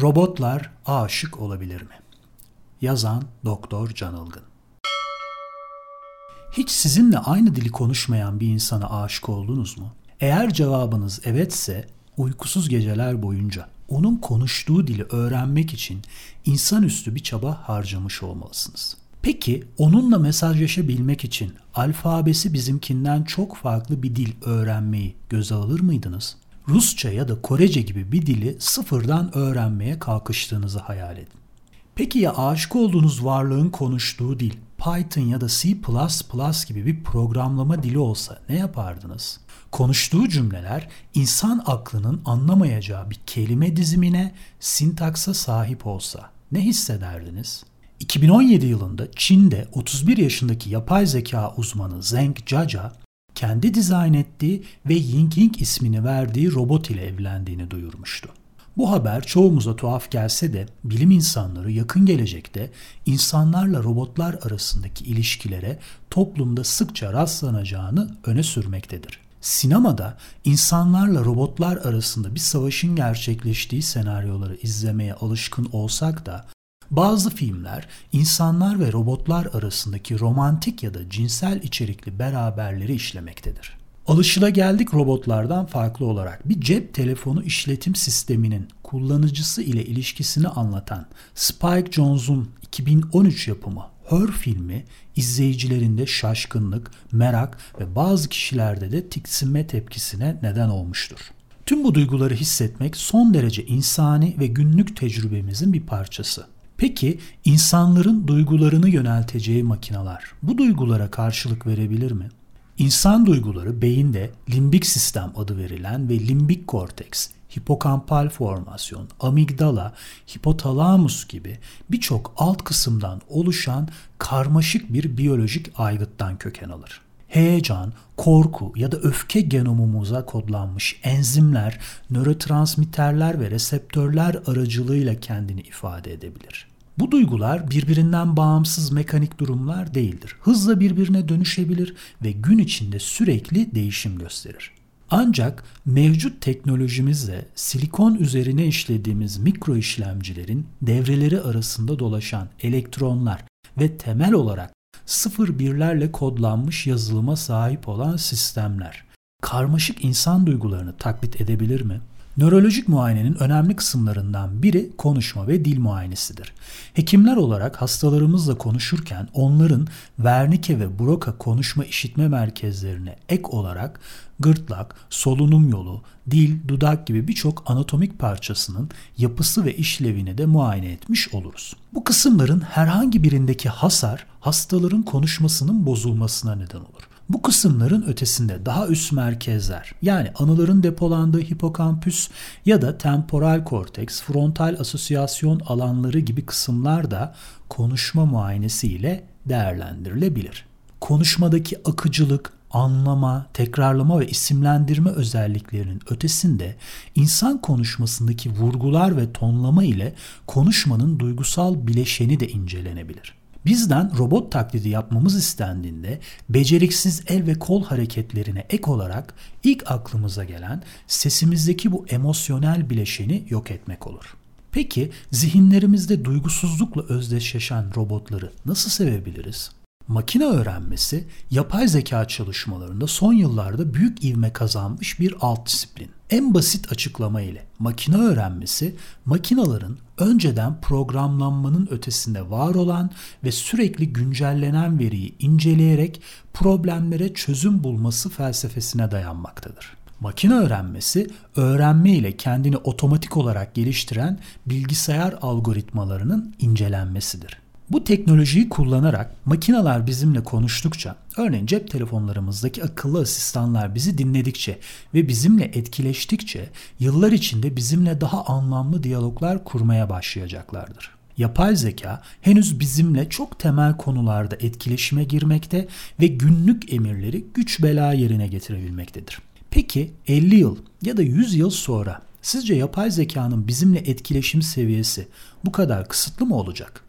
Robotlar aşık olabilir mi? Yazan Doktor Can Ilgın. Hiç sizinle aynı dili konuşmayan bir insana aşık oldunuz mu? Eğer cevabınız evetse uykusuz geceler boyunca onun konuştuğu dili öğrenmek için insanüstü bir çaba harcamış olmalısınız. Peki onunla mesajlaşabilmek için alfabesi bizimkinden çok farklı bir dil öğrenmeyi göze alır mıydınız? Rusça ya da Korece gibi bir dili sıfırdan öğrenmeye kalkıştığınızı hayal edin. Peki ya aşık olduğunuz varlığın konuştuğu dil Python ya da C++ gibi bir programlama dili olsa ne yapardınız? Konuştuğu cümleler insan aklının anlamayacağı bir kelime dizimine, sintaksa sahip olsa ne hissederdiniz? 2017 yılında Çin'de 31 yaşındaki yapay zeka uzmanı Zheng Jaja kendi dizayn ettiği ve Ying Ying ismini verdiği robot ile evlendiğini duyurmuştu. Bu haber çoğumuza tuhaf gelse de bilim insanları yakın gelecekte insanlarla robotlar arasındaki ilişkilere toplumda sıkça rastlanacağını öne sürmektedir. Sinemada insanlarla robotlar arasında bir savaşın gerçekleştiği senaryoları izlemeye alışkın olsak da bazı filmler insanlar ve robotlar arasındaki romantik ya da cinsel içerikli beraberleri işlemektedir. Alışılageldik robotlardan farklı olarak bir cep telefonu işletim sisteminin kullanıcısı ile ilişkisini anlatan Spike Jonze'un 2013 yapımı Her filmi izleyicilerinde şaşkınlık, merak ve bazı kişilerde de tiksinme tepkisine neden olmuştur. Tüm bu duyguları hissetmek son derece insani ve günlük tecrübemizin bir parçası. Peki insanların duygularını yönelteceği makineler bu duygulara karşılık verebilir mi? İnsan duyguları beyinde limbik sistem adı verilen ve limbik korteks, hipokampal formasyon, amigdala, hipotalamus gibi birçok alt kısımdan oluşan karmaşık bir biyolojik aygıttan köken alır. Heyecan, korku ya da öfke genomumuza kodlanmış enzimler, nörotransmitterler ve reseptörler aracılığıyla kendini ifade edebilir. Bu duygular birbirinden bağımsız mekanik durumlar değildir. Hızla birbirine dönüşebilir ve gün içinde sürekli değişim gösterir. Ancak mevcut teknolojimizle silikon üzerine işlediğimiz mikro işlemcilerin devreleri arasında dolaşan elektronlar ve temel olarak sıfır birlerle kodlanmış yazılıma sahip olan sistemler karmaşık insan duygularını taklit edebilir mi? Nörolojik muayenenin önemli kısımlarından biri konuşma ve dil muayenesidir. Hekimler olarak hastalarımızla konuşurken onların Wernicke ve Broca konuşma işitme merkezlerine ek olarak gırtlak, solunum yolu, dil, dudak gibi birçok anatomik parçasının yapısı ve işlevini de muayene etmiş oluruz. Bu kısımların herhangi birindeki hasar hastaların konuşmasının bozulmasına neden olur. Bu kısımların ötesinde daha üst merkezler yani anıların depolandığı hipokampüs ya da temporal korteks, frontal asosyasyon alanları gibi kısımlar da konuşma muayenesi ile değerlendirilebilir. Konuşmadaki akıcılık, anlama, tekrarlama ve isimlendirme özelliklerinin ötesinde insan konuşmasındaki vurgular ve tonlama ile konuşmanın duygusal bileşeni de incelenebilir. Bizden robot taklidi yapmamız istendiğinde beceriksiz el ve kol hareketlerine ek olarak ilk aklımıza gelen sesimizdeki bu emosyonel bileşeni yok etmek olur. Peki zihinlerimizde duygusuzlukla özdeşleşen robotları nasıl sevebiliriz? Makine öğrenmesi yapay zeka çalışmalarında son yıllarda büyük ivme kazanmış bir alt disiplin. En basit açıklama ile makine öğrenmesi makinaların önceden programlanmanın ötesinde var olan ve sürekli güncellenen veriyi inceleyerek problemlere çözüm bulması felsefesine dayanmaktadır. Makine öğrenmesi, öğrenme ile kendini otomatik olarak geliştiren bilgisayar algoritmalarının incelenmesidir. Bu teknolojiyi kullanarak makineler bizimle konuştukça, örneğin cep telefonlarımızdaki akıllı asistanlar bizi dinledikçe ve bizimle etkileştikçe yıllar içinde bizimle daha anlamlı diyaloglar kurmaya başlayacaklardır. Yapay zeka henüz bizimle çok temel konularda etkileşime girmekte ve günlük emirleri güç bela yerine getirebilmektedir. Peki 50 yıl ya da 100 yıl sonra sizce yapay zekanın bizimle etkileşim seviyesi bu kadar kısıtlı mı olacak?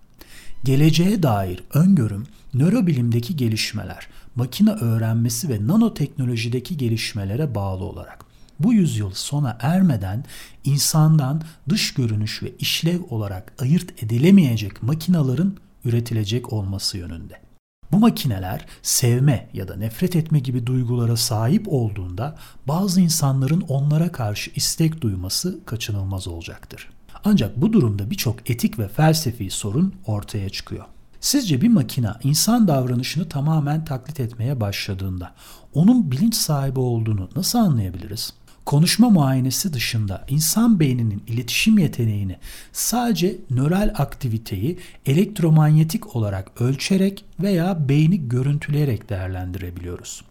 Geleceğe dair öngörüm, nörobilimdeki gelişmeler, makine öğrenmesi ve nanoteknolojideki gelişmelere bağlı olarak bu yüzyıl sona ermeden insandan dış görünüş ve işlev olarak ayırt edilemeyecek makinaların üretilecek olması yönünde. Bu makineler sevme ya da nefret etme gibi duygulara sahip olduğunda bazı insanların onlara karşı istek duyması kaçınılmaz olacaktır. Ancak bu durumda birçok etik ve felsefi sorun ortaya çıkıyor. Sizce bir makina insan davranışını tamamen taklit etmeye başladığında onun bilinç sahibi olduğunu nasıl anlayabiliriz? konuşma muayenesi dışında insan beyninin iletişim yeteneğini sadece nöral aktiviteyi elektromanyetik olarak ölçerek veya beyni görüntüleyerek değerlendirebiliyoruz.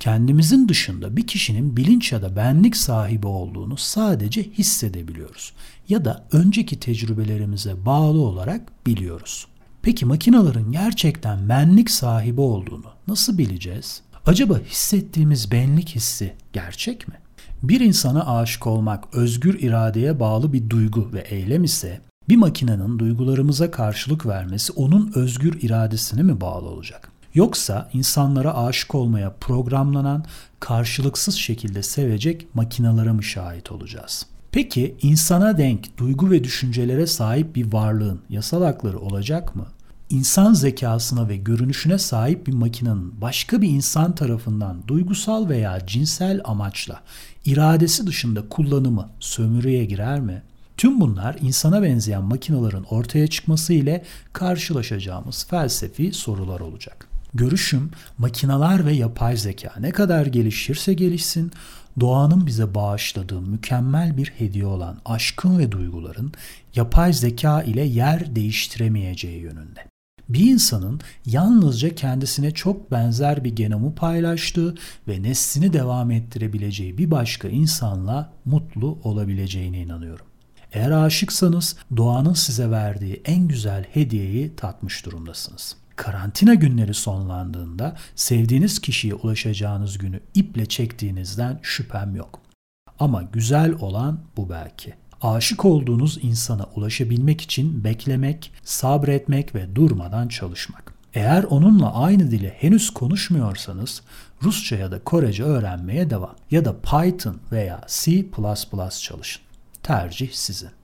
Kendimizin dışında bir kişinin bilinç ya da benlik sahibi olduğunu sadece hissedebiliyoruz ya da önceki tecrübelerimize bağlı olarak biliyoruz. Peki makinaların gerçekten benlik sahibi olduğunu nasıl bileceğiz? Acaba hissettiğimiz benlik hissi gerçek mi? Bir insana aşık olmak özgür iradeye bağlı bir duygu ve eylem ise bir makinenin duygularımıza karşılık vermesi onun özgür iradesine mi bağlı olacak? Yoksa insanlara aşık olmaya programlanan, karşılıksız şekilde sevecek makinalara mı şahit olacağız? Peki insana denk duygu ve düşüncelere sahip bir varlığın yasal hakları olacak mı? insan zekasına ve görünüşüne sahip bir makinenin başka bir insan tarafından duygusal veya cinsel amaçla iradesi dışında kullanımı sömürüye girer mi? Tüm bunlar insana benzeyen makinelerin ortaya çıkması ile karşılaşacağımız felsefi sorular olacak. Görüşüm makinalar ve yapay zeka ne kadar gelişirse gelişsin doğanın bize bağışladığı mükemmel bir hediye olan aşkın ve duyguların yapay zeka ile yer değiştiremeyeceği yönünde bir insanın yalnızca kendisine çok benzer bir genomu paylaştığı ve neslini devam ettirebileceği bir başka insanla mutlu olabileceğine inanıyorum. Eğer aşıksanız doğanın size verdiği en güzel hediyeyi tatmış durumdasınız. Karantina günleri sonlandığında sevdiğiniz kişiye ulaşacağınız günü iple çektiğinizden şüphem yok. Ama güzel olan bu belki aşık olduğunuz insana ulaşabilmek için beklemek, sabretmek ve durmadan çalışmak. Eğer onunla aynı dili henüz konuşmuyorsanız Rusça ya da Korece öğrenmeye devam ya da Python veya C++ çalışın. Tercih sizin.